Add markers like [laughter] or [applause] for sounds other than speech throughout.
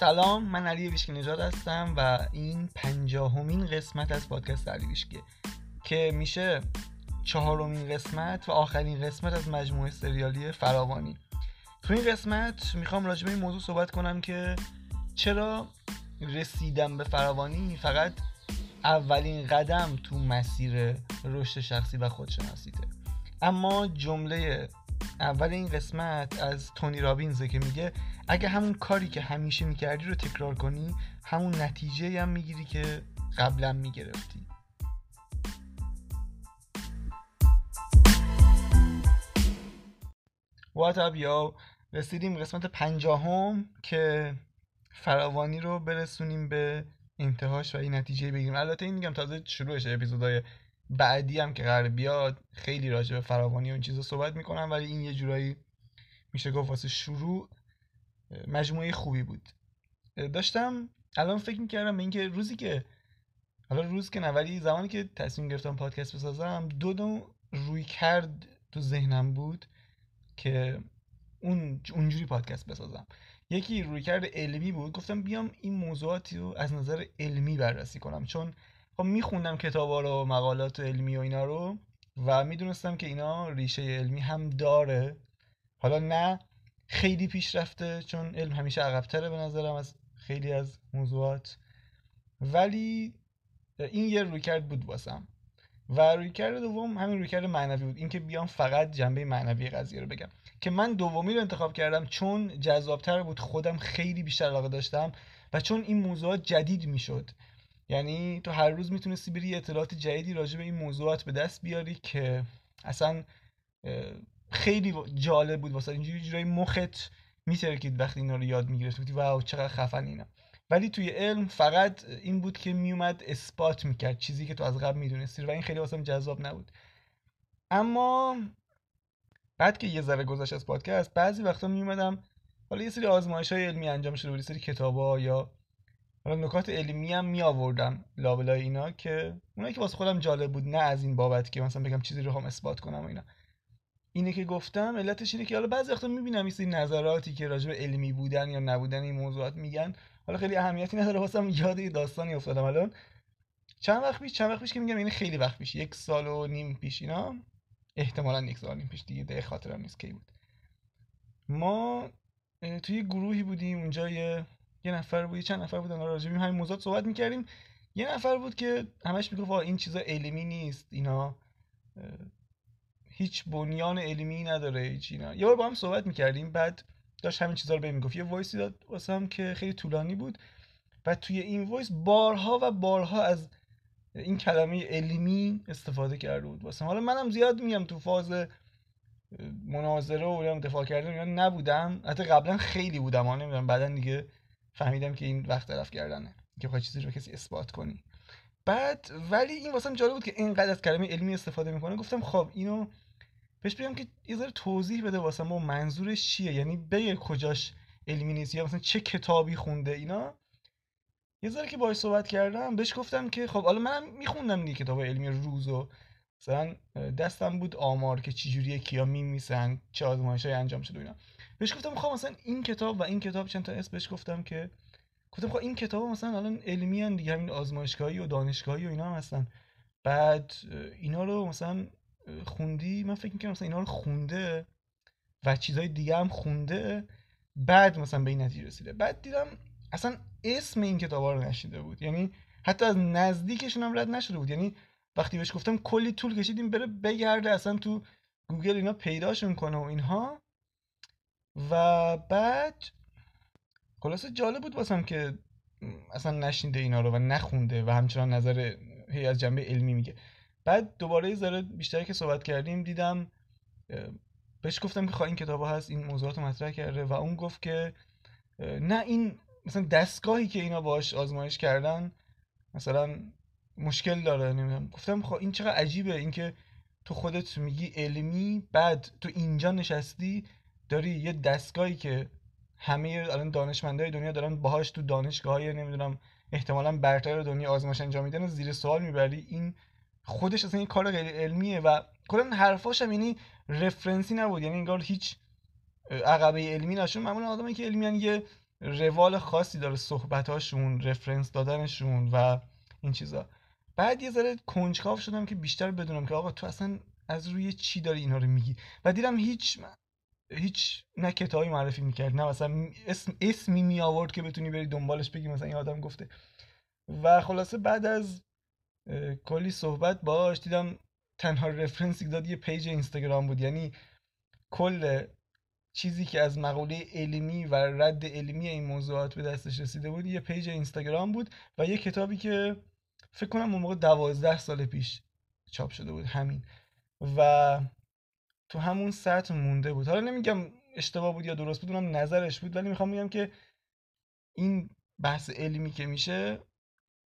سلام من علی ویشکی نژاد هستم و این پنجاهمین قسمت از پادکست علی ویشکی که میشه چهارمین قسمت و آخرین قسمت از مجموعه سریالی فراوانی. تو این قسمت می‌خوام راجع به این موضوع صحبت کنم که چرا رسیدم به فراوانی؟ فقط اولین قدم تو مسیر رشد شخصی و خودشناسیته. اما جمله اول این قسمت از تونی رابینزه که میگه اگه همون کاری که همیشه می‌کردی رو تکرار کنی همون نتیجه هم می‌گیری که قبلا می‌گرفتی. وات یا رسیدیم قسمت پنجاهم که فراوانی رو برسونیم به انتهاش و این نتیجه بگیریم. البته این میگم تازه شروعش اپیزودهای بعدی هم که قرار بیاد خیلی راجع به فراوانی و این چیزا صحبت می‌کنم ولی این یه جورایی میشه گفت واسه شروع مجموعه خوبی بود. داشتم الان فکر می‌کردم به اینکه روزی که حالا روز که نه ولی زمانی که تصمیم گرفتم پادکست بسازم دو دو روی کرد تو ذهنم بود که اون اونجوری پادکست بسازم. یکی روی کرد علمی بود گفتم بیام این موضوعاتی رو از نظر علمی بررسی کنم. چون خب میخوندم کتابا رو مقالات علمی و اینا رو و می‌دونستم که اینا ریشه علمی هم داره. حالا نه خیلی پیش رفته چون علم همیشه عقبتره به نظرم از خیلی از موضوعات. ولی این یه رویکرد بود واسم. و رویکرد دوم همین رویکرد معنوی بود. اینکه بیام فقط جنبه معنوی قضیه رو بگم. که من دومی رو انتخاب کردم چون جذابتر بود خودم خیلی بیشتر علاقه داشتم و چون این موضوعات جدید می‌شد. یعنی تو هر روز می‌تونستی بری اطلاعات جدیدی راجع به این موضوعات به دست بیاری که اصلا خیلی جالب بود. واسه اینجوری جورایی مخت میترکید وقتی اینا رو یاد می‌گرفتی واو چقدر خفن اینا. ولی توی علم فقط این بود که میومد اثبات می‌کرد چیزی که تو از قبل می‌دونستی و این خیلی واسم جذاب نبود. اما بعد که یه ذره گذشت از پادکست بعضی وقتا میومدم حالا یه سری آزمایش های علمی انجام شده بود. یه سری کتابا یا حالا نکات علمی هم می آوردم لابلای اینا که اونایی که واسه خودم جالب بود نه از این بابت که مثلا بگم چیزی رو هم اثبات کنم و اینا. اینه که گفتم علتش اینه که حالا بعضی وقتا می‌بینم این نظراتی که راجع به علمی بودن یا نبودن این موضوعات میگن حالا خیلی اهمیتی نداره واسم یاد یه داستانی افتادم الان. چند وقت پیش چند وقت پیش که میگم یعنی خیلی وقت پیش یک سال و نیم پیش اینا. احتمالا یک سال نیم پیش دیگه دقیق خاطرم نیست کی بود. ما توی گروهی بودیم اونجا یه یه نفر بود چند نفر بودن راجع به همین موضوعات صحبت می‌کردیم. یه نفر بود که همش می‌گفت این چیزا علمی نیست اینا هیچ بنیان علمی نداره هیچ اینا. یه بار با هم صحبت می‌کردیم بعد داشت همین چیزا رو به می‌گفت. یه voice ی داد واسم که خیلی طولانی بود. و توی این voice بارها و بارها از این کلمه علمی استفاده کرده بود واسم حالا منم زیاد میگم تو فاز مناظره و دفاع کردن یا نبودم. حتی قبلا خیلی بودم ها نمی‌دونم بعدا دیگه فهمیدم که این وقت طرف کردنه که بخوای چیزی رو کسی اثبات کنی. بعد ولی این واسم جالب بود که اینقدر از کلمه علمی استفاده می‌کنه. گفتم خب اینو بهش بگم که یه توضیح بده واسه ما منظورش چیه. یعنی بگه کجاش علمی نیست یا مثلا چه کتابی خونده اینا. یه ذره که باهاش صحبت کردم بهش گفتم که خب حالا منم میخوندم دیگه کتاب علمی روزو مثلا دستم بود آمار که چجوری کیا میمیسن چه آزمایشایی انجام شده اینا. بهش گفتم خب مثلا این کتاب و این کتاب چند تا اسم بهش گفتم که گفتم خب این کتاب مثلا الان علمی هن دیگه همین آزمایشگاهی و دانشگاهی و اینا هم هستن. بعد اینا رو مثلا خوندی من فکر می‌کنم مثلا اینا رو خونده و چیزهای دیگه هم خونده بعد مثلا به این نتیجه رسیده. بعد دیدم اصلا اسم این کتاب رو نشیده بود. یعنی حتی از نزدیکشون هم رد نشده بود. یعنی وقتی بهش گفتم کلی طول کشیدیم بره بگرده اصلا تو گوگل اینا پیداشون کنه و اینها. و بعد خلاصه جالب بود واسم که اصلا نشینده اینا رو و نخونده و همچنان نظر هی از جنبه علمی میگه. بعد دوباره ذره بیشتری که صحبت کردیم دیدم بهش گفتم که این کتاب هست این موضوعات رو مطرح کرده و اون گفت که نه این مثلا دستگاهی که اینا باش آزمایش کردن مثلا مشکل داره. نمی‌دونم. گفتم خب این چقدر عجیبه اینکه تو خودت میگی علمی بعد تو اینجا نشستی داری یه دستگاهی که همه الان دانشمندای دنیا دارن باهاش تو دانشگاه های نمی‌دونم احتمالا برتر دنیا آزمایش انجام میدن زیر سوال می‌بری. این خودش اصلا این کار غیر علمیه و کلا حرفاش هم یعنی رفرنسی نبود. یعنی انگار هیچ عقبه علمی نشون معمولا آدمایی که علمیان یه روال خاصی داره صحبتاشون رفرنس دادنشون و این چیزا. بعد یه ذره کنجکاو شدم که بیشتر بدونم که آقا تو اصلا از روی چی داری اینا رو میگی؟ و دیدم هیچ هیچ نه کتابی معرفی می‌کرد نه مثلا اسم اسمی می آورد که بتونی بری دنبالش بگی مثلا این آدم گفته. و خلاصه بعد از کلی صحبت باش دیدم تنها reference ی داد یه page اینستاگرام بود. یعنی کل چیزی که از مقوله علمی و رد علمی این موضوعات به دستش رسیده بود یه page اینستاگرام بود و یه کتابی که فکر کنم اون موقع دوازده سال پیش چاپ شده بود. همین. و تو همون سطح مونده بود. حالا نمیگم اشتباه بود یا درست بود اونم نظرش بود ولی می‌خوام بگم که این بحث علمی که میشه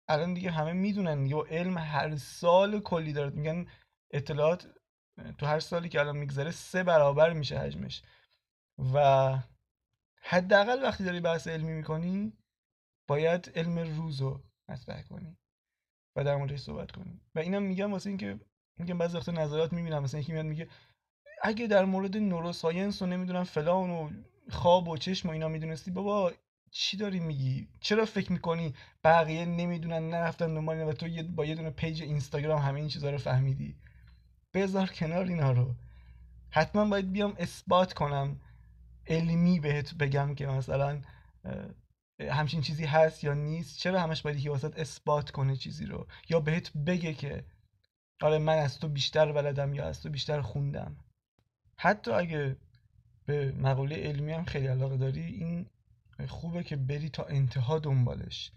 الان دیگه همه می‌دونن یا علم هر سال کلی داره. میگن اطلاعات تو هر سالی که الان میگذره سه برابر میشه حجمش. و حداقل وقتی داری بحث علمی می‌کنی باید علم روز رو مطرح کنی و در موردش صحبت کنی. و اینم میگم واسه اینکه میگم بعضی وقتا نظرات می‌بینم مثلا یکی میاد میگه اگه در مورد نوروساینس و نمی‌دونم فلان و خواب و چشم و اینا می‌دونستی بابا چی داری میگی؟ چرا فکر می‌کنی بقیه نمی‌دونن نرفتن دنبال و تو با یه دونه پیج اینستاگرام همه این چیزا رو فهمیدی؟ بذار کنار اینا رو. حتما باید بیام اثبات کنم علمی بهت بگم که مثلا همچین چیزی هست یا نیست. چرا همش باید یکی واسط اثبات کنه چیزی رو؟ یا بهت بگه که آره من از تو بیشتر بلدم یا از تو بیشتر خوندم. حتی اگه به مقوله علمی هم خیلی علاقه داری این خوبه که بری تا انتها دنبالش.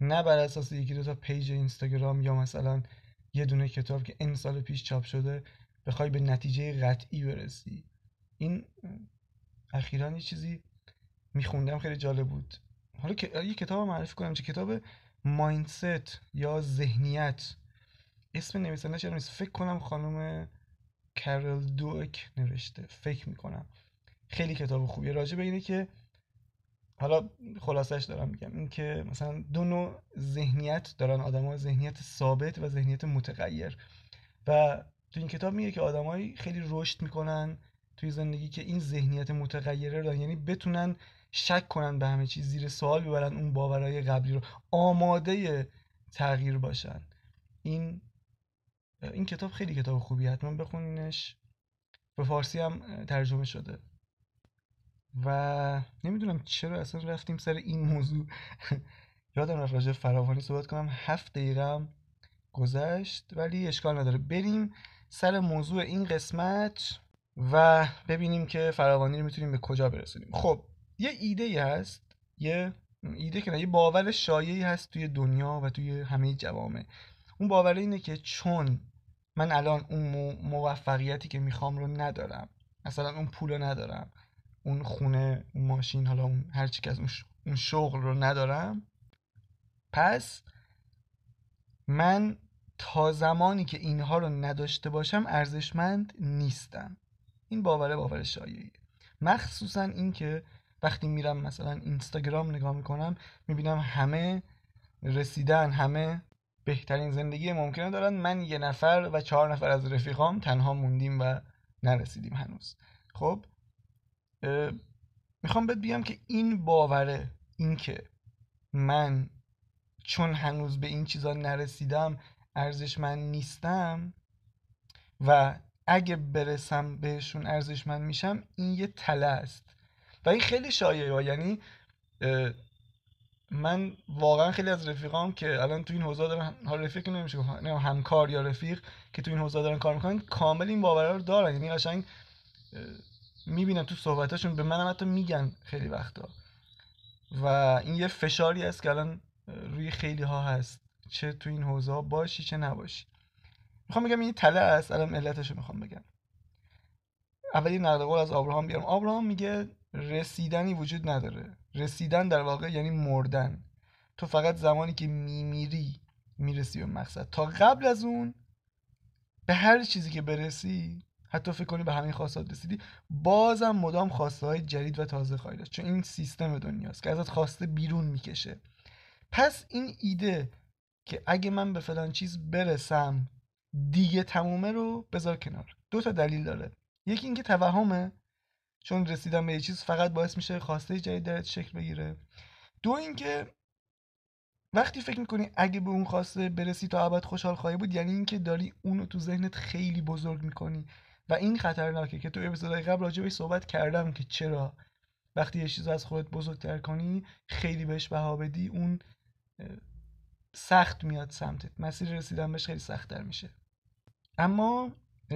نه بر اساس یکی دو تا پیج اینستاگرام یا مثلا یه دونه کتاب که این سال پیش چاپ شده بخوای به نتیجه قطعی برسی. این اخیرا یه چیزی میخوندم خیلی جالب بود. حالا که یه کتاب معرفی کنم چه کتاب مایندست یا ذهنیت. اسم نویسنده‌اش نیست. فکر کنم خانم کرل دوک نوشته. فکر می‌کنم. خیلی کتاب خوبیه. راجع به اینه که حالا خلاصش دارم میگم. این که مثلا دو نوع ذهنیت دارن. آدما ذهنیت ثابت و ذهنیت متغیر. و تو این کتاب میگه که آدمایی خیلی رشد می‌کنن توی زندگی که این ذهنیت متغیره رو. یعنی بتونن شک کنن به همه چیز زیر سوال ببرن اون باورهای قبلی رو. آماده تغییر باشن. این این کتاب خیلی کتاب خوبی حتما بخونینش. به فارسی هم ترجمه شده. و نمی‌دونم چرا اصلا رفتیم سر این موضوع. [laughs] یادم رفت راجع فراوانی صحبت کنم. هفت دقیقه گذشت ولی اشکال نداره. بریم سر موضوع این قسمت و ببینیم که فراوانی رو می‌تونیم به کجا برسونیم. خب یه ایده ای هست. یه ایده که نه یه باور شایعی هست توی دنیا و توی همه جوامع. اون باور اینه که چون من الان اون موفقیتی که می‌خوام رو ندارم. مثلا اون پول رو ندارم. اون خونه اون ماشین حالا اون هر چی که از اون شغل رو ندارم. پس من تا زمانی که اینها رو نداشته باشم ارزشمند نیستم. این باوره باور شایعیه. مخصوصا اینکه وقتی میرم مثلا اینستاگرام نگاه می‌کنم می‌بینم همه رسیدن همه بهترین زندگی ممکنه دارن. من یه نفر و چهار نفر از رفیقام تنها موندیم و نرسیدیم هنوز. خب می‌خوام بهت بیام که این باوره این که من چون هنوز به این چیزا نرسیدم ارزشمند نیستم و اگه برسم بهشون ارزشمند میشم این یه تله است. و این خیلی شایعه یعنی من واقعا خیلی از رفیقام که الان تو این حوزه دارن حال رفیق نمیشه نه همکار یا رفیق که تو این حوزه دارن کار می‌کنن کامل این باورا رو دارن. یعنی قشنگ می‌بینم تو صحبتاشون به منم حتی میگن خیلی وقتا. و این یه فشاری است که الان روی خیلی ها هست. چه تو این حوزه باشی چه نباشی. می‌خوام بگم این تله است. الان علتش می‌خوام بگم. اولی نقل قول از آبراهام بیارم. آبراهام میگه رسیدنی وجود نداره. رسیدن در واقع یعنی مردن. تو فقط زمانی که میمیری می‌رسی به مقصد. تا قبل از اون به هر چیزی که برسی حتی فکر کنی به همین خواستات رسیدی بازم مدام خواسته های جدید و تازه خواهی داشت. چون این سیستم دنیاست که ازت خواسته بیرون می‌کشه. پس این ایده که اگه من به فلان چیز برسم دیگه تمومه رو بذار کنار. دو تا دلیل داره. یکی اینکه توهمه. چون رسیدن به یه چیز فقط باعث میشه خواسته جدید درت شکل بگیره. دو اینکه وقتی فکر می‌کنی اگه به اون خواسته برسی تا ابد خوشحال خواهی بود یعنی اینکه داری اونو تو ذهنت خیلی بزرگ می‌کنی. و این خطرناکه که تو اپیزودهای قبل راجع صحبت کردم که چرا وقتی یه چیز از خودت بزرگتر کنی خیلی بهش بها بدی اون سخت میاد سمتت. مسیر رسیدن بهش خیلی سختتر میشه. اما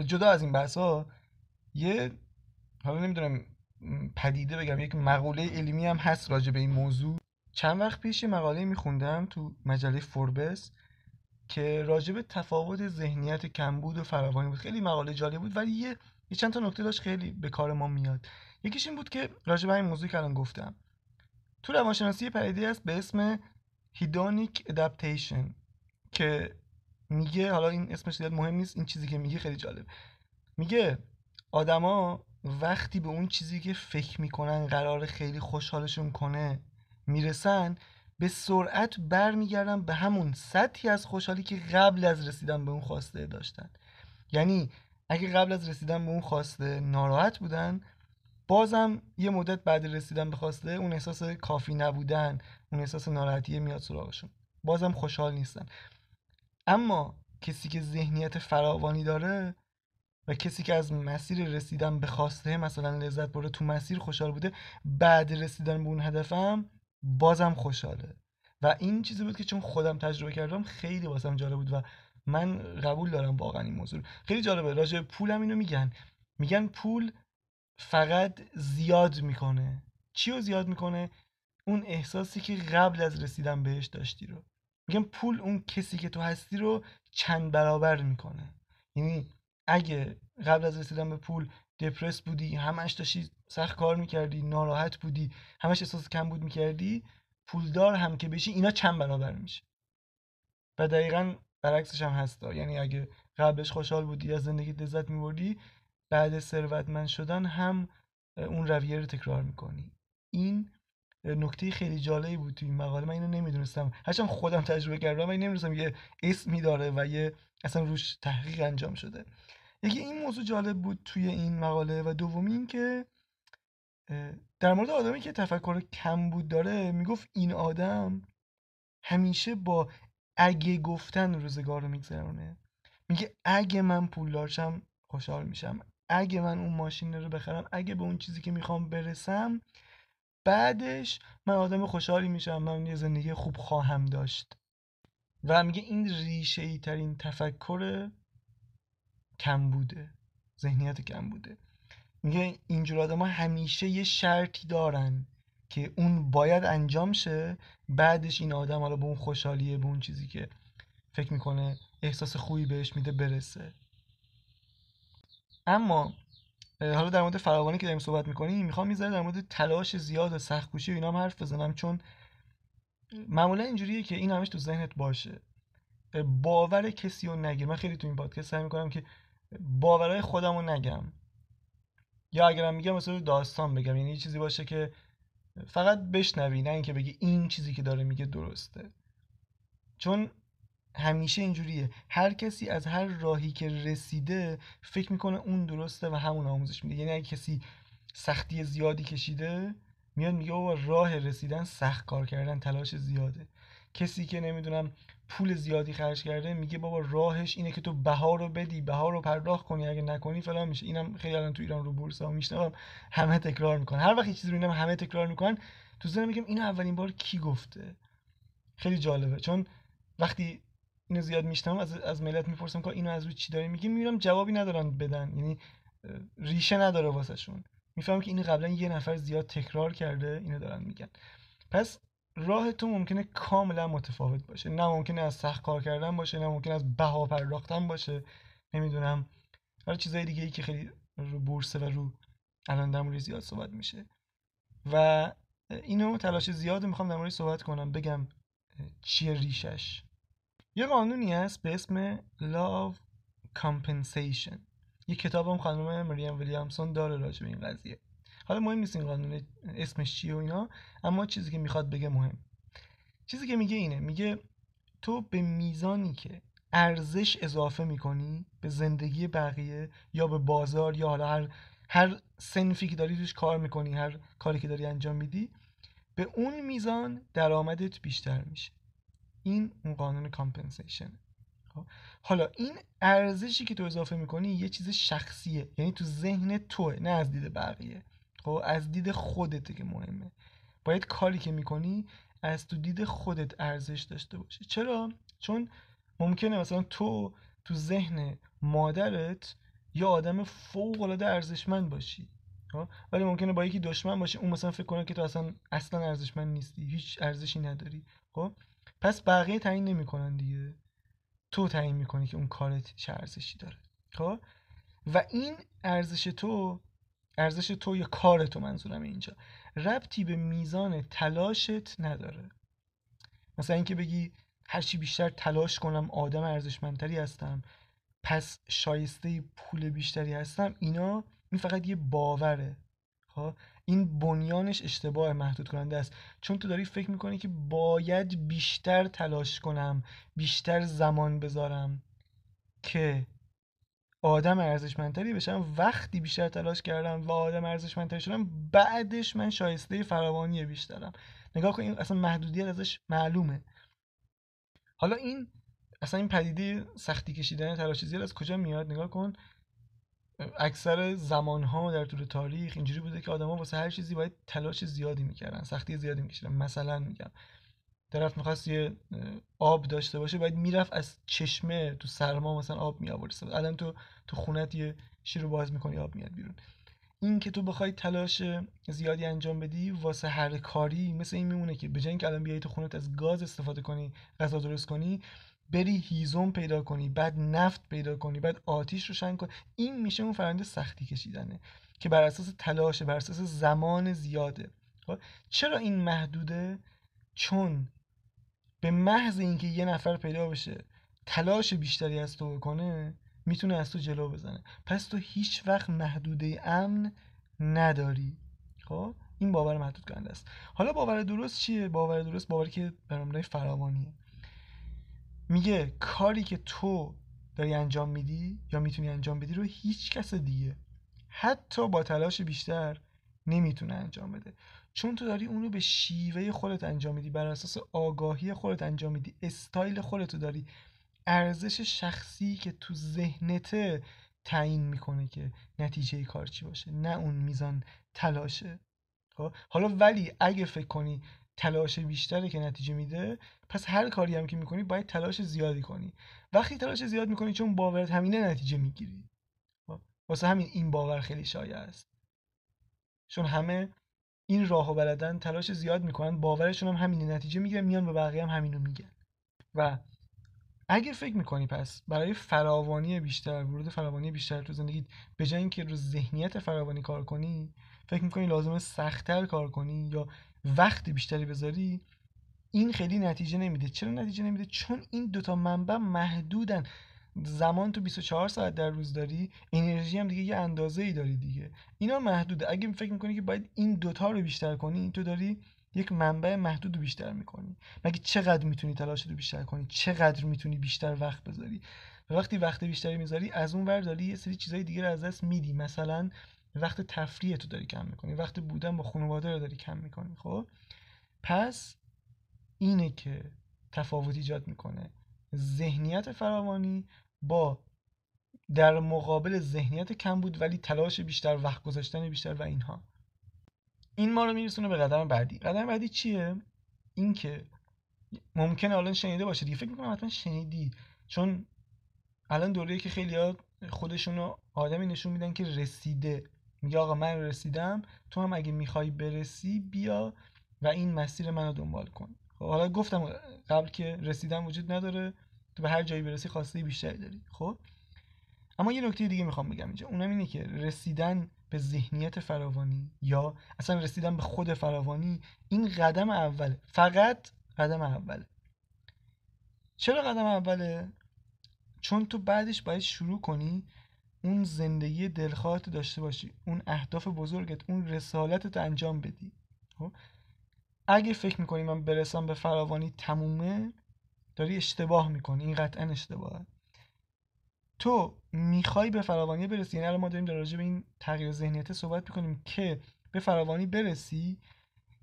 جدا از این بحث ها یه حالا نمی‌دونم پدیده بگم یک مقوله علمی هم هست راجع به این موضوع. چند وقت پیش مقاله میخوندم تو مجله فوربس که راجع به تفاوت ذهنیت کمبود و فراوانی بود. خیلی مقاله جالب بود ولی یه یه چند تا نکته داشت خیلی به کار ما میاد. یکیش این بود که راجع به این موضوع که الان گفتم. تو روانشناسی پدیده است به اسم هیدونیک ادپتیشن که میگه حالا این اسمش زیاد مهم نیست این چیزی که میگه خیلی جالب. میگه آدما وقتی به اون چیزی که فکر می‌کنن قرار خیلی خوشحالشون کنه می‌رسن به سرعت برمیگردن به همون سطحی از خوشحالی که قبل از رسیدن به اون خواسته داشتن. یعنی اگه قبل از رسیدن به اون خواسته ناراحت بودن بازم یه مدت بعد رسیدن به خواسته اون احساس کافی نبودن اون احساس ناراحتی میاد سراغشون. بازم خوشحال نیستن. اما کسی که ذهنیت فراوانی داره و کسی که از مسیر رسیدن به خواسته مثلا لذت برده تو مسیر خوشحال بوده بعد رسیدن به اون هدفم بازم خوشحاله. و این چیزی بود که چون خودم تجربه کردم خیلی واسم جالب بود و من قبول دارم واقعا این موضوع خیلی جالبه راجع پولم اینو میگن. میگن پول فقط زیاد می‌کنه. چی رو زیاد می‌کنه؟ اون احساسی که قبل از رسیدن بهش داشتی رو. میگن پول اون کسی که تو هستی رو چند برابر می‌کنه. یعنی اگه قبل از رسیدن به پول دپرس بودی همش داشتی سخت کار می‌کردی ناراحت بودی همش احساس کم بود می‌کردی پولدار هم که بشی اینا چند برابر میشه. و دقیقا برعکسش هم هستا یعنی اگه قبلش خوشحال بودی از زندگی لذت میبردی بعد ثروتمند شدن هم اون رویه رو تکرار می‌کنی. این نکته خیلی جالبی بود توی این مقاله. من اینو نمی‌دونستم. هرچند خودم تجربه کردم من نمی‌دونستم یه اسمی داره و یه اصلا روش تحقیق انجام شده. یکی این موضوع جالب بود توی این مقاله و دومی این که در مورد آدمی که تفکر کم بود داره می‌گفت این آدم همیشه با اگه گفتن روزگار رو میگذرونه. میگه اگه من پولدارشم خوشحال میشم. اگه من اون ماشین رو بخرم اگه به اون چیزی که می‌خوام برسم بعدش من آدم خوشحالی میشم. من یه زندگی خوب خواهم داشت. و میگه این ریشه ای ترین تفکر کم بوده ذهنیت کم بوده. میگه اینجور آدم ها همیشه یه شرطی دارن که اون باید انجام شه بعدش این آدم حالا به اون خوشحالیه به اون چیزی که فکر می‌کنه احساس خوبی بهش میده برسه. اما حالا در مورد فراوانی که داریم صحبت می‌کنیم می‌خوام می‌ذاره در مورد تلاش زیاد و سختکوشی و اینا هم حرف بزنم چون معمولا اینجوریه که این همش تو ذهنت باشه. باور کسی رو نگیر. من خیلی تو این پادکست سعی می‌کنم که باورهای خودم رو نگم. یا اگرم میگم مثلا داستان بگم یعنی چیزی باشه که فقط بشنوی نه اینکه بگی این چیزی که داره میگه درسته. چون همیشه اینجوریه. هر کسی از هر راهی که رسیده فکر می‌کنه اون درسته و همون آموزش میده. یعنی اگه کسی سختی زیادی کشیده میاد میگه بابا راه رسیدن سخت کار کردن تلاش زیاده. کسی که نمی‌دونم پول زیادی خرج کرده میگه بابا راهش اینه که تو بها رو بدی بها رو پرداخت کنی اگه نکنی فلان میشه. اینم خیلی الان تو ایران رو بورس ها میشنوم همه تکرار می‌کنن. هر وقت یه چیزی رو اینم همه تکرار می‌کنن تو ذهنم میگم اینو اولین بار کی گفته؟ خیلی جالبه. چون وقتی اینو زیاد میشنم از از ملت می‌پرسم که اینو از رو چی داری؟ میگه می‌بینم جوابی ندارن بدن. یعنی ریشه نداره واسهشون. می‌فهمم که اینو قبلا یه نفر زیاد تکرار کرده اینو دارن میگن. پس راه تو ممکنه کاملا متفاوت باشه. نه ممکنه از سخت کار کردن باشه نه ممکنه از بها پرداختن باشه. نمی‌دونم. هر چیزای دیگه ای که خیلی رو بورسه و رو الان در زیاد صحبت میشه. و اینو تلاش زیاد می‌خوام در مورد صحبت کنم. بگم چیه ریشش؟ یه قانونی هست به اسم Love Compensation. یه کتابم خانم مریم ویلیامسون داره راجع به این قضیه. حالا مهم نیست این قانون اسمش چیه و اینا اما چیزی که می‌خواد بگه مهم. چیزی که میگه اینه میگه تو به میزانی که ارزش اضافه می‌کنی به زندگی بقیه یا به بازار یا حالا هر هر سنفی که داری توش کار می‌کنی هر کاری که داری انجام میدی به اون میزان درآمدت بیشتر میشه. این اون قانون compensation خب؟ حالا این ارزشی که تو اضافه می‌کنی یه چیز شخصیه یعنی تو ذهن توه نه از دید بقیه. خب از دید خودته که مهمه. باید کاری که می‌کنی از تو دید خودت ارزش داشته باشه چرا؟ چون ممکنه مثلا تو تو ذهن مادرت یا آدم فوق العاده ارزشمند باشی. خب؟ ولی ممکنه با یکی دشمن باشی اون مثلا فکر کنه که تو اصلا اصلا ارزشمند نیستی هیچ ارزشی نداری. خب؟ پس بقیه تعیین نمی‌کنن دیگه. تو تعیین می‌کنی که اون کارت چه ارزشی داره. خب؟ و این ارزش تو ارزش تو یا کار تو منظورم اینجا. ربطی به میزان تلاشت نداره. مثلا اینکه بگی هرچی بیشتر تلاش کنم آدم ارزشمندتری هستم پس شایسته پول بیشتری هستم اینا این فقط یه باوره. خب؟ این بنیانش اشتباه محدود کننده است. چون تو داری فکر می‌کنی که باید بیشتر تلاش کنم بیشتر زمان بذارم که آدم ارزشمندتری بشم وقتی بیشتر تلاش کردم و آدم ارزشمندتری شدم بعدش من شایسته فراوانی بیشترم. نگاه کن این اصلا محدودیت ازش معلومه. حالا این اصلا این پدیده سختی کشیدن تلاش زیاد از کجا میاد؟ نگاه کن اکثر زمان ها در طول تاریخ اینجوری بوده که آدما واسه هر چیزی باید تلاش زیادی می‌کردن سختی زیادی میکشیدن. مثلا میگم طرف می‌خواست یه آب داشته باشه باید می‌رفت از چشمه تو سرما مثلا آب می آورد الان تو تو خونت یه شیر باز می‌کنی آب میاد بیرون. این که تو بخوای تلاش زیادی انجام بدی واسه هر کاری مثل این میمونه که به اینکه الان بیای تو خونت از گاز استفاده کنی غذا درست کنی بری هیزم پیدا کنی بعد نفت پیدا کنی بعد آتیش روشن کنی این میشه اون فرنده سختی کشیدنه که بر اساس تلاشه بر اساس زمان زیاده. خب؟ چرا این محدوده؟ چون به محض اینکه یه نفر پیدا بشه تلاش بیشتری از تو بکنه می‌تونه از تو جلو بزنه. پس تو هیچ وقت محدوده امن نداری. خب؟ این باور محدود کننده است. حالا باور درست چیه؟ باور درست باوری که برنامه فراوانیه. میگه کاری که تو داری انجام میدی یا می‌تونی انجام بدی رو هیچ کس دیگه حتی با تلاش بیشتر نمی‌تونه انجام بده. چون تو داری اونو به شیوه خودت انجام میدی بر اساس آگاهی خودت انجام میدی استایل خودتو داری ارزش شخصی که تو ذهنته تعیین می‌کنه که نتیجه کار چی باشه نه اون میزان تلاشه. خب؟ حالا ولی اگه فکر کنی تلاش بیشتره که نتیجه میده پس هر کاری هم که می‌کنی باید تلاش زیادی کنی. وقتی تلاش زیاد می‌کنی چون باورت همینه نتیجه می‌گیری. خب؟ واسه همین این باور خیلی شایع است. چون همه این راهو بلدن تلاش زیاد می‌کنن باورشون هم همینه. نتیجه می‌گیرن میان به بقیه هم همینو میگن. و اگه فکر می‌کنی پس برای فراوانی بیشتر ورود فراوانی بیشتر تو زندگیت به جای اینکه رو ذهنیت فراوانی کار کنی فکر می‌کنی لازمه سختتر کار کنی یا وقت بیشتری بذاری این خیلی نتیجه نمیده. چرا نتیجه نمیده؟ چون این دوتا منبع محدودن. زمان تو 24 ساعت در روز داری انرژی هم دیگه یه اندازه ای داری دیگه. اینا محدوده. اگه فکر می‌کنی که باید این دوتا رو بیشتر کنی تو داری یک منبع محدود بیشتر می‌کنی. مگه چقدر می‌تونی تلاش رو بیشتر کنی؟ چقدر می‌تونی بیشتر وقت بذاری؟ وقتی وقت بیشتری می‌ذاری از اون ور داری یه سری چیزای دیگه رو از دست میدی. مثلا وقت تفریح تو داری کم می‌کنی. وقت بودن با خانواده رو داری کم می‌کنی خب؟ پس اینه که تفاوت ایجاد می‌کنه. ذهنیت فراوانی با در مقابل ذهنیت کم بود ولی تلاش بیشتر وقت گذاشتن بیشتر و اینها. این ما رو میرسونه به قدم بعدی. قدم بعدی چیه؟ اینکه ممکنه الان شنیده باشه دیگه فکر می‌کنم حتما شنیدی. چون الان دوره که خیلی خودشونو آدمی نشون میدن که رسیده. میگه آقا من رسیدم تو هم اگه می‌خوای برسی بیا و این مسیر منو دنبال کن. حالا گفتم قبل که رسیدن وجود نداره تو به هر جایی برسی خواسته بیشتری داری خب؟ اما یه نکته دیگه می‌خوام بگم اینجا. اونم اینه که رسیدن به ذهنیت فراوانی یا اصلا رسیدن به خود فراوانی این قدم اوله. فقط قدم اوله. چرا قدم اوله؟ چون تو بعدش باید شروع کنی اون زندگی دلخواهت داشته باشی اون اهداف بزرگت اون رسالتت انجام بدی خب؟ اگه فکر می‌کنی من برسم به فراوانی تمومه داری اشتباه می‌کنی. این قطعا اشتباهه. تو می‌خوای به فراوانی برسی؟ یعنی الان ما داریم در راجع به این تغییر ذهنیت صحبت می‌کنیم که به فراوانی برسی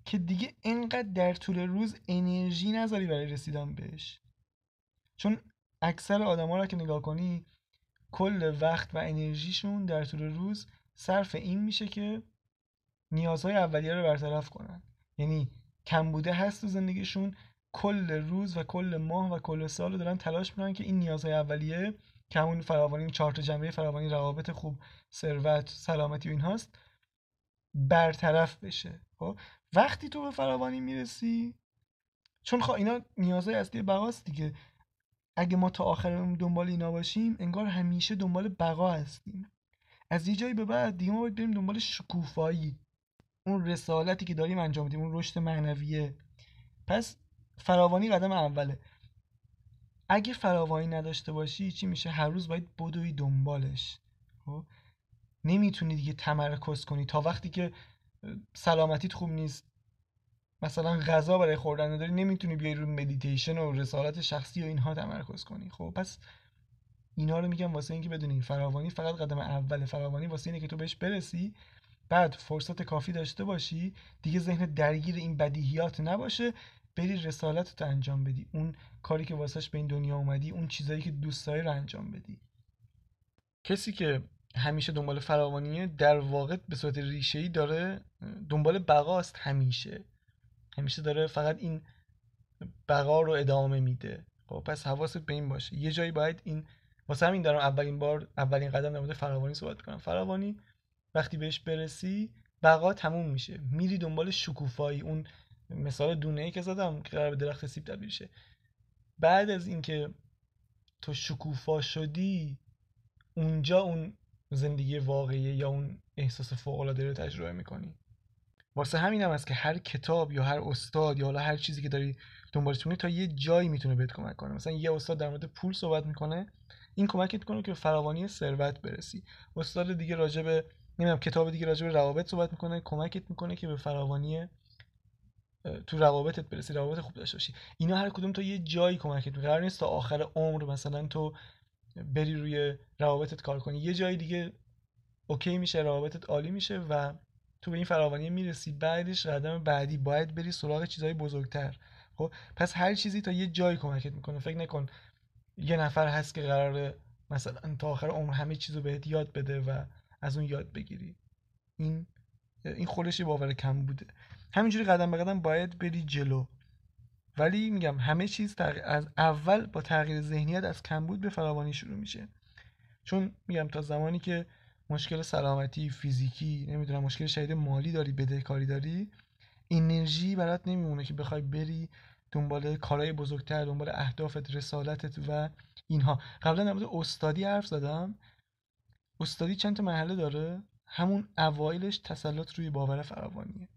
که دیگه انقدر در طول روز انرژی نذاری برای رسیدن بهش. چون اکثر آدما رو که نگاه کنی کل وقت و انرژیشون در طول روز صرف این میشه که نیازهای اولیه رو برطرف کنن. یعنی کمبوده هست تو زندگیشون کل روز و کل ماه و کل سال رو دارن تلاش می‌کنن که این نیازهای اولیه که همون فراوانی چهار تا جنبه فراوانی روابط خوب ثروت سلامتی و این هاست برطرف بشه. خب؟ وقتی تو به فراوانی می‌رسی چون خب اینا نیازهای اصلی بقاست دیگه. اگه ما تا آخر دنبال اینا باشیم انگار همیشه دنبال بقا هستیم. از یه جایی به بعد دیگه ما باید بریم دنبال شکوفایی. اون رسالتی که داریم انجام میدیم اون رشد معنویه. پس فراوانی قدم اوله. اگه فراوانی نداشته باشی چی میشه؟ هر روز باید بدوی دنبالش. خب؟ نمی‌تونی دیگه تمرکز کنی. تا وقتی که سلامتیت خوب نیست مثلا غذا برای خوردن نداری نمی‌تونی بیای رو مدیتیشن و رسالت شخصی و اینها تمرکز کنی. خب؟ پس اینا رو میگم واسه اینکه بدونی فراوانی فقط قدم اول فراوانی واسه اینه که تو بهش برسی. بعد فرصت کافی داشته باشی دیگه ذهن درگیر این بدیهیات نباشه بری رسالت رو انجام بدی. اون کاری که واسهش به این دنیا اومدی اون چیزایی که دوست داری رو انجام بدی. کسی که همیشه دنبال فراوانیه در واقع به صورت ریشه ای داره دنبال بقاست همیشه. همیشه داره فقط این بقا رو ادامه میده. خب پس حواست به این باشه. یه جایی باید این واسه همین دارم اولین بار اولین قدم در مورد فراوانی صحبت کنم فراوانی وقتی بهش برسی بقا تموم میشه. میری دنبال شکوفایی اون مثال دونه ای که زدم که قرار به درخت سیب تبدیل شه. بعد از اینکه تو شکوفا شدی اونجا اون زندگی واقعی یا اون احساس فوق العاده رو تجربه می‌کنی. واسه همین هم است که هر کتاب یا هر استاد یا حالا هر چیزی که داری دنبالش می‌کنی تا یه جایی می‌تونه بهت کمک کنه. مثلا یه استاد در مورد پول صحبت می‌کنه این کمکت می‌کنه که فراوانی ثروت برسی. استاد دیگه راجع به نمی‌دونم کتاب دیگه راجع به روابط صحبت می‌کنه کمکت می‌کنه که به فراوانی تو روابطت برسی روابط خوب داشته باشی. اینا هر کدوم تا یه جایی کمکت می‌کنه. قرار نیست تا آخر عمر مثلا تو بری روی روابطت کار کنی. یه جایی دیگه اوکی میشه روابطت عالی میشه و تو به این فراوانی می‌رسی. بعدش قدم بعدی باید بری سراغ چیزهای بزرگتر. خب پس هر چیزی تا یه جایی کمکت می‌کنه. فکر نکن یه نفر هست که قراره مثلا تا آخر عمر همه چیزو بهت یاد بده و از اون یاد بگیری. این این خودش باور کم بوده. همینجوری قدم به قدم باید بری جلو. ولی میگم همه چیز از اول با تغییر ذهنیت از کمبود به فراوانی شروع میشه. چون میگم تا زمانی که مشکل سلامتی فیزیکی نمی‌دونم مشکل شدید مالی داری بدهکاری داری انرژی برات نمیمونه که بخوای بری دنبال کارهای بزرگتر دنبال اهدافت رسالتت و اینها. قبلا در استادی حرف زدم. استادی چند تا مرحله داره؟ همون اوایلش تسلط روی باور فراوانیه.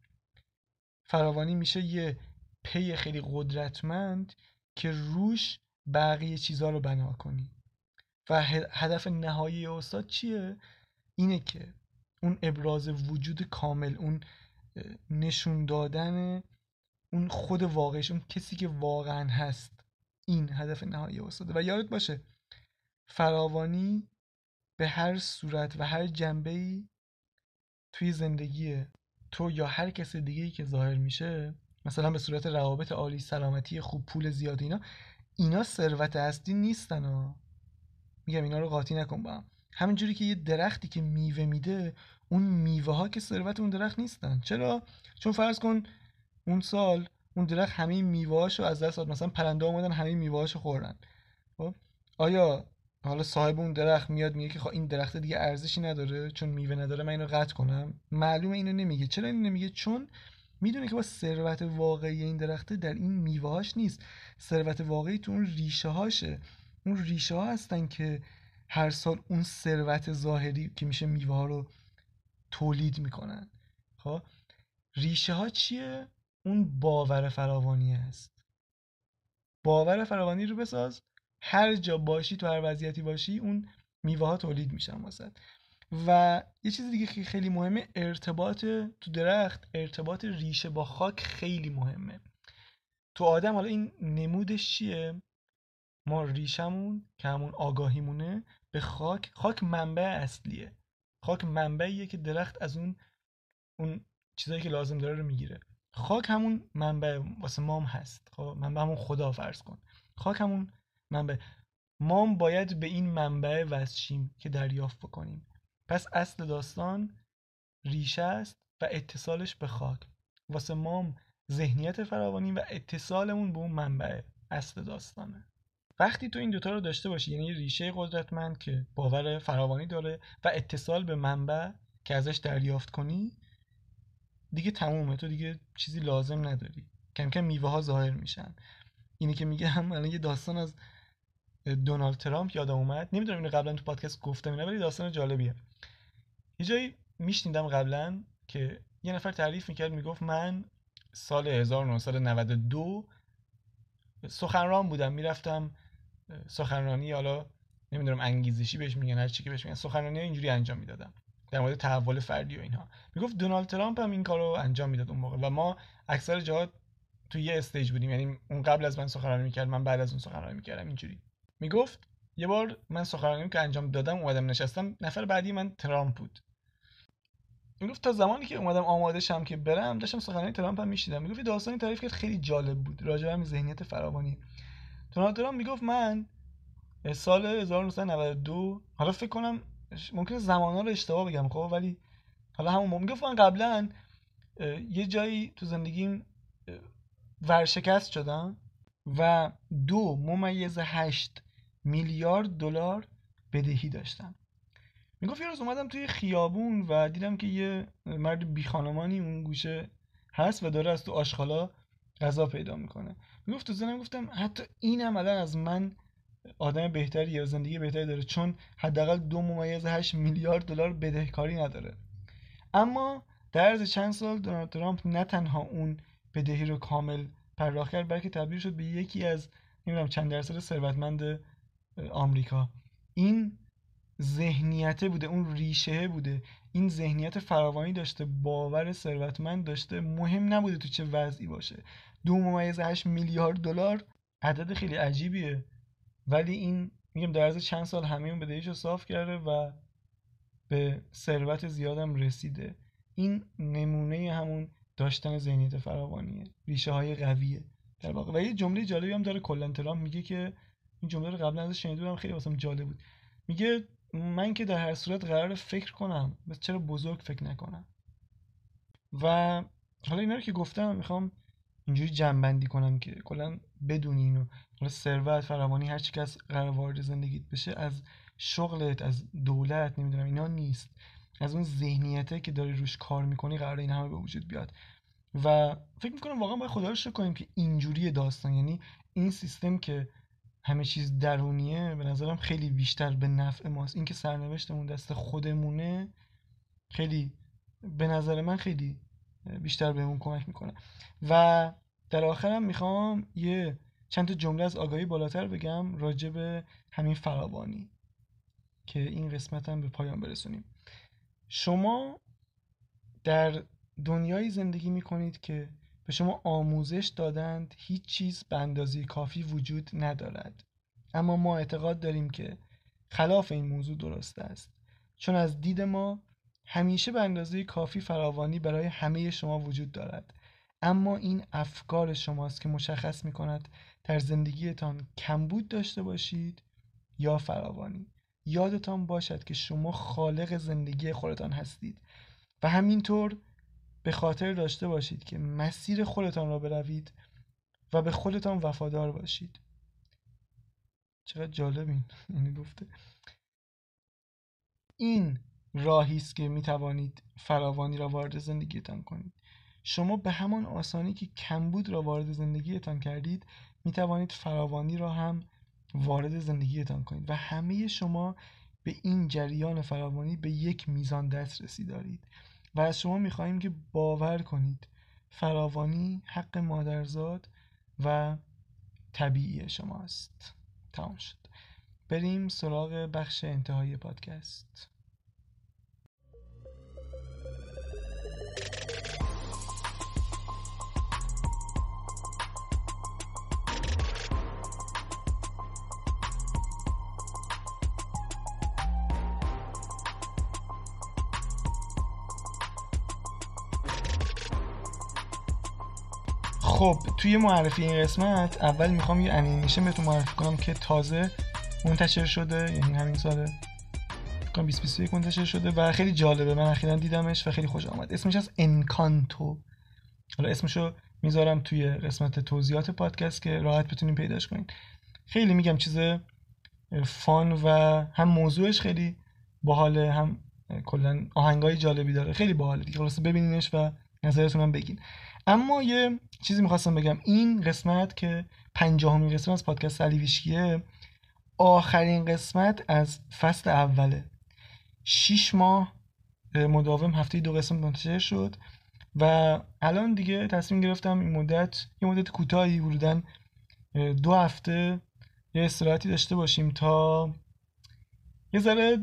فراوانی میشه یه پی خیلی قدرتمند که روش بقیه چیزها رو بنا کنی. و هدف نهایی استاد چیه؟ اینه که اون ابراز وجود کامل اون نشون دادن اون خود واقعش اون کسی که واقعا هست. این هدف نهایی استاده. و یادت باشه فراوانی به هر صورت و هر جنبه ای توی زندگی تو یا هر کس دیگه که ظاهر میشه مثلا به صورت روابط عالی سلامتی خوب پول زیاد اینا اینا ثروت اصلی نیستن ها. میگم اینا رو قاطی نکن با هم. همینجوری که یه درختی که میوه میده اون میوه ها که ثروت اون درخت نیستن. چرا؟ چون فرض کن اون سال اون درخت همه میوه رو از دست داد. مثلا پرنده اومدن همه میوه رو خوردن. خب؟ آیا حالا صاحب اون درخت میاد میگه که خب این درخت دیگه ارزشی نداره چون میوه نداره من اینو قطع کنم. معلومه اینو نمیگه. چرا اینو نمیگه؟ چون می‌دونه که با ثروت واقعی این درخته در این میوهاش نیست. ثروت واقعی تو اون ریشه هاشه اون ریشه ها هستن که هر سال اون ثروت ظاهری که میشه میوه ها رو تولید می‌کنن. خب؟ ریشه ها چیه؟ اون باور فراوانی است باور فراوانی رو بساز. هر جا باشی تو هر وضعیتی باشی اون میوه ها تولید میشن واسه و یه چیز دیگه که خیلی مهمه ارتباط تو درخت ارتباط ریشه با خاک خیلی مهمه. تو آدم حالا این نمودش چیه؟ ما ریشمون که همون آگاهیمونه به خاک خاک منبع اصلیه. خاک منبعیه که درخت از اون اون چیزایی که لازم داره رو می‌گیره. خاک همون منبع واسه مام هست. خب منبع همون خدا فرض کن. خاک همون منبع. مام باید به این منبع وسشیم که دریافت بکنیم. پس اصل داستان ریشه است و اتصالش به خاک. واسه مام ذهنیت فراوانی و اتصالمون به اون منبع اصل داستانه. وقتی تو این دوتا رو داشته باشی یعنی ریشه قدرتمند که باور فراوانی داره و اتصال به منبع که ازش دریافت کنی دیگه تمومه. تو دیگه چیزی لازم نداری. کم کم میوه ها ظاهر میشن. اینی که میگه هم الان یه داستان از دونالد ترامپ یادم اومد. نمی‌دونم اینو قبلا تو پادکست گفتم اینا ولی داستان جالبیه. یه جایی میشنیدم قبلا که یه نفر تعریف می‌کرد می‌گفت من سال 1992 سخنران بودم. می‌رفتم سخنرانی حالا نمی‌دونم انگیزشی بهش میگن هر چی که بهش میگن سخنرانی اینجوری انجام می‌دادم. در مورد تحول فردی و اینها. می‌گفت دونالد ترامپ هم این کارو انجام می‌داد اون موقع و ما اکثر جاها تو یه استیج بودیم. یعنی اون قبل از من سخنرانی می‌کرد من بعد از اون سخنرانی می‌کردم اینجوری. می‌گفت یه بار من سخنرانی که انجام دادم اومدم نشستم. نفر بعدی من ترامپ بود. می‌گفت تا زمانی که اومدم آماده شم که برم داشتم سخنرانی ترامپ هم میشیدم می‌گفت داستانی تعریف کرد خیلی جالب بود. راجع به ذهنیت فراوانی. دونالد ترامپ می‌گفت من سال 1992 حالا فکر کنم ممکنه زمانا رو اشتباه بگم خب ولی حالا همون می‌گفت من قبلا یه جایی تو زندگیم ورشکست شدم و دو ممیز هشت میلیارد دلار بدهی داشتم. می‌گفت یه روز اومدم توی خیابون و دیدم که یه مرد بی خانمانی اون گوشه هست و داره از تو آشخالا غذا پیدا می‌کنه. می‌گفت تو زنم گفتم حتی اینم الان از من آدم بهتری یا زندگی بهتری داره چون حداقل دو ممیز هشت میلیارد دلار بدهکاری نداره. اما در عرض چند سال دونالد ترامپ نه تنها اون بدهی رو کامل پرداخت کرد بلکه تبدیل شد به یکی از نمی‌دونم چند درصد ثروتمند آمریکا. این ذهنیته بوده اون ریشه بوده. این ذهنیت فراوانی داشته باور ثروتمند داشته. مهم نبوده تو چه وضعی باشه. دو ممیز هشت میلیارد دلار عدد خیلی عجیبیه. ولی این میگم در عرض چند سال همه اون بدهیش رو صاف کرده و به ثروت زیادم رسیده. این نمونه همون داشتن ذهنیت فراوانیه. ریشه های قویه. در واقع و یه جمله جالبی هم داره کلا میگه که این جمله رو قبلا ازش شنیده بودم خیلی واسم جالب بود. میگه من که در هر صورت قرار فکر کنم بس چرا بزرگ فکر نکنم؟ و حالا اینا رو که گفتم می‌خوام اینجوری جنبندی کنم که کلا بدونی اینو. حالا ثروت فراوانی هر چی که قرار وارد زندگیت بشه از شغلت از دولت نمی‌دونم اینا نیست. از اون ذهنیته که داری روش کار می‌کنی قرار این همه به وجود بیاد. و فکر می‌کنم واقعا باید خدا رو شکر کنیم که اینجوری داستان یعنی این سیستم که همه چیز درونیه. به نظرم خیلی بیشتر به نفع ماست. اینکه سرنوشتمون دست خودمونه خیلی به نظر من خیلی بیشتر بهمون کمک می‌کنه. و در آخرم می‌خوام یه چند تا جمله از آگاهی بالاتر بگم راجع به همین فراوانی که این قسمت هم به پایان برسونیم. شما در دنیایی زندگی می‌کنید که به شما آموزش دادند هیچ چیز به اندازه کافی وجود ندارد. اما ما اعتقاد داریم که خلاف این موضوع درست است. چون از دید ما همیشه به اندازه کافی فراوانی برای همه شما وجود دارد. اما این افکار شماست که مشخص می کند در زندگیتان کمبود داشته باشید یا فراوانی. یادتان باشد که شما خالق زندگی خودتان هستید. و همینطور به خاطر داشته باشید که مسیر خودتان را بروید و به خودتان وفادار باشید. چقدر جالب این یعنی گفته. این راهی است که می توانید فراوانی را وارد زندگیتان کنید. شما به همان آسانی که کمبود را وارد زندگیتان کردید می توانید فراوانی را هم وارد زندگیتان کنید و همه شما به این جریان فراوانی به یک میزان دسترسی دارید. و از شما می‌خواهیم که باور کنید. فراوانی حق مادرزاد و طبیعی شماست. تمام شد. بریم سراغ بخش انتهای پادکست. خب توی معرفی این قسمت اول می‌خوام یه انیمیشن بهتون معرفی کنم که تازه منتشر شده یعنی همین ساله فکر 2021 منتشر شده و خیلی جالبه. من اخیرا دیدمش و خیلی خوش آمد. اسمش از انکانتو حالا اسمشو می‌ذارم توی قسمت توضیحات پادکست که راحت بتونیم پیداش کنین. خیلی میگم چیز فان و هم موضوعش خیلی باحاله هم کلا آهنگای جالبی داره. خیلی باحاله دیگه. خلاص ببینینش و نظرتون هم بگین. اما یه چیزی می‌خواستم بگم. این قسمت که پنجاهمین قسمت از پادکست سلیویشکیه آخرین قسمت از فصل اوله. شیش ماه مداوم هفته دو قسمت منتشر شد و الان دیگه تصمیم گرفتم این مدت یه مدت کوتاهی حدودا دو هفته یه استراحتی داشته باشیم تا یه ذره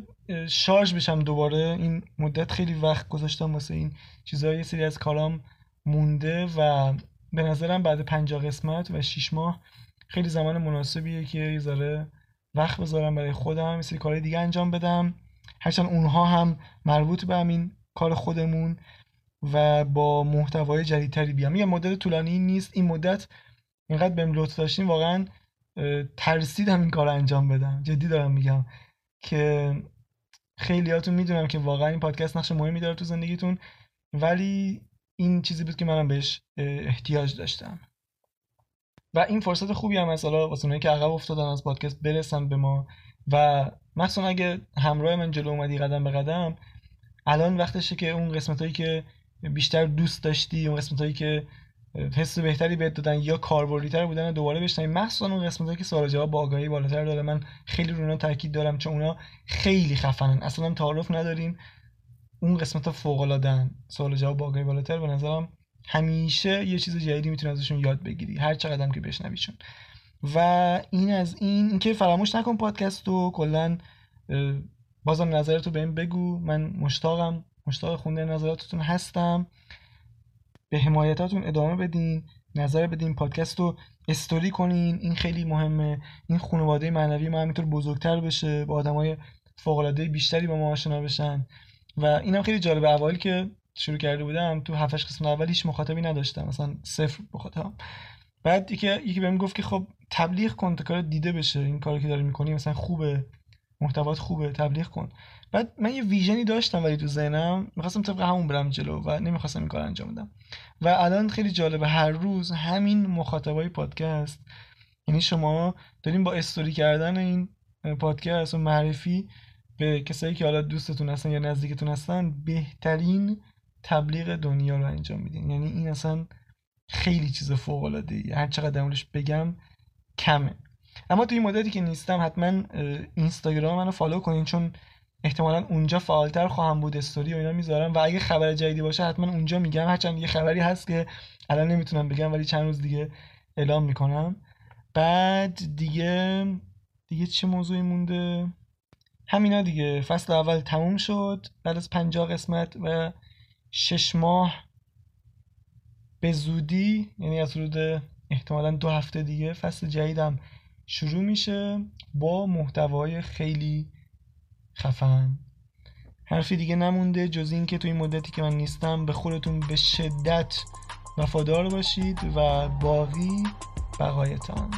شارژ بشم دوباره. این مدت خیلی وقت گذاشتم واسه این چیزایی یه سری از کارام مونده و به نظرم بعد پنجاه قسمت و شیش ماه خیلی زمان مناسبیه که یه ذره وقت بذارم برای خودم یه سری کارهای دیگه انجام بدم. هرچند اونها هم مربوط به همین کار خودمون و با محتوای جدیدتری بیام یه مدت طولانی نیست این مدت اینقدر بهم لطف داشتین واقعا ترسیدم این کار انجام بدم. جدی دارم میگم که خیلیاتون می‌دونم که واقعا این پادکست نقش مهمی داره تو زندگیتون ولی این چیزی بود که منم بهش احتیاج داشتم. و این فرصت خوبی هم مثلا واسه که عقب افتادن از پادکست برسن به ما. و مخصوصا اگه همراه من جلو اومدی قدم به قدم الان وقتشه که اون قسمت هایی که بیشتر دوست داشتی اون قسمت هایی که حس بهتری بهت دادن یا کاربردیتر بودن دوباره بشنوی. مخصوصا اون قسمت هایی که سوال جواب با آگاهی بالاتر داره. من خیلی رونا تاکید دارم چون اونا خیلی خفنن. اصلا تعارف نداریم. اون قسمت فوق العاده سوال جواب با آگاهی بالاتر. به نظرم همیشه یه چیز جدیدی می‌تونی ازشون یاد بگیری. هر چقدر که بشنویشون و این از این اینکه فراموش نکن پادکست رو. کلا بازم نظرتو بهم بگو. من مشتاقم. مشتاق خوندن نظراتتون هستم. به حمایتاتون ادامه بدین. نظر بدین. پادکست رو استوری کنین. این خیلی مهمه. این خانواده معنوی ما همینطور بزرگتر بشه. با آدمای فوق بیشتری با ما آشنا بشن. و اینم خیلی جالب اوایل که شروع کرده بودم تو هفتش قسم اول هیچ مخاطبی نداشتم مثلا صفر مخاطب بعد یکی یکی بهم گفت که خب تبلیغ کن تا کار دیده بشه این کاری که داری می‌کنی مثلا خوبه محتوات خوبه تبلیغ کن. بعد من یه ویژنی داشتم ولی تو ذهنم می‌خواستم طبق همون برم جلو و نمی‌خواستم این کار انجام بدم. و الان خیلی جالبه هر روز همین مخاطبای پادکست یعنی شما داریم با استوری کردن این پادکست و معرفی به کسایی که حالا دوستتون هستن یا نزدیکتون هستن بهترین تبلیغ دنیا رو انجام میدین. یعنی این اصلا خیلی چیز فوق العاده ای هر چقدر درمونش بگم کمه. اما توی مدتی که نیستم حتما اینستاگرام منو فالو کنین چون احتمالا اونجا فعالتر خواهم بود استوری و اینا می‌ذارم. و اگه خبر جدیدی باشه حتما اونجا میگم. هرچند یه خبری هست که الان نمی‌تونم بگم ولی چند روز دیگه اعلام می‌کنم. بعد دیگه دیگه چه موضوعی مونده؟ همینا دیگه. فصل اول تموم شد. بعد از پنجاه قسمت و شش ماه به زودی یعنی از حدود احتمالا دو هفته دیگه فصل جدیدم شروع میشه با محتوای خیلی خفن. حرفی دیگه نمونده جز این که توی این مدتی که من نیستم به خودتون به شدت وفادار باشید و باقی بقایتان.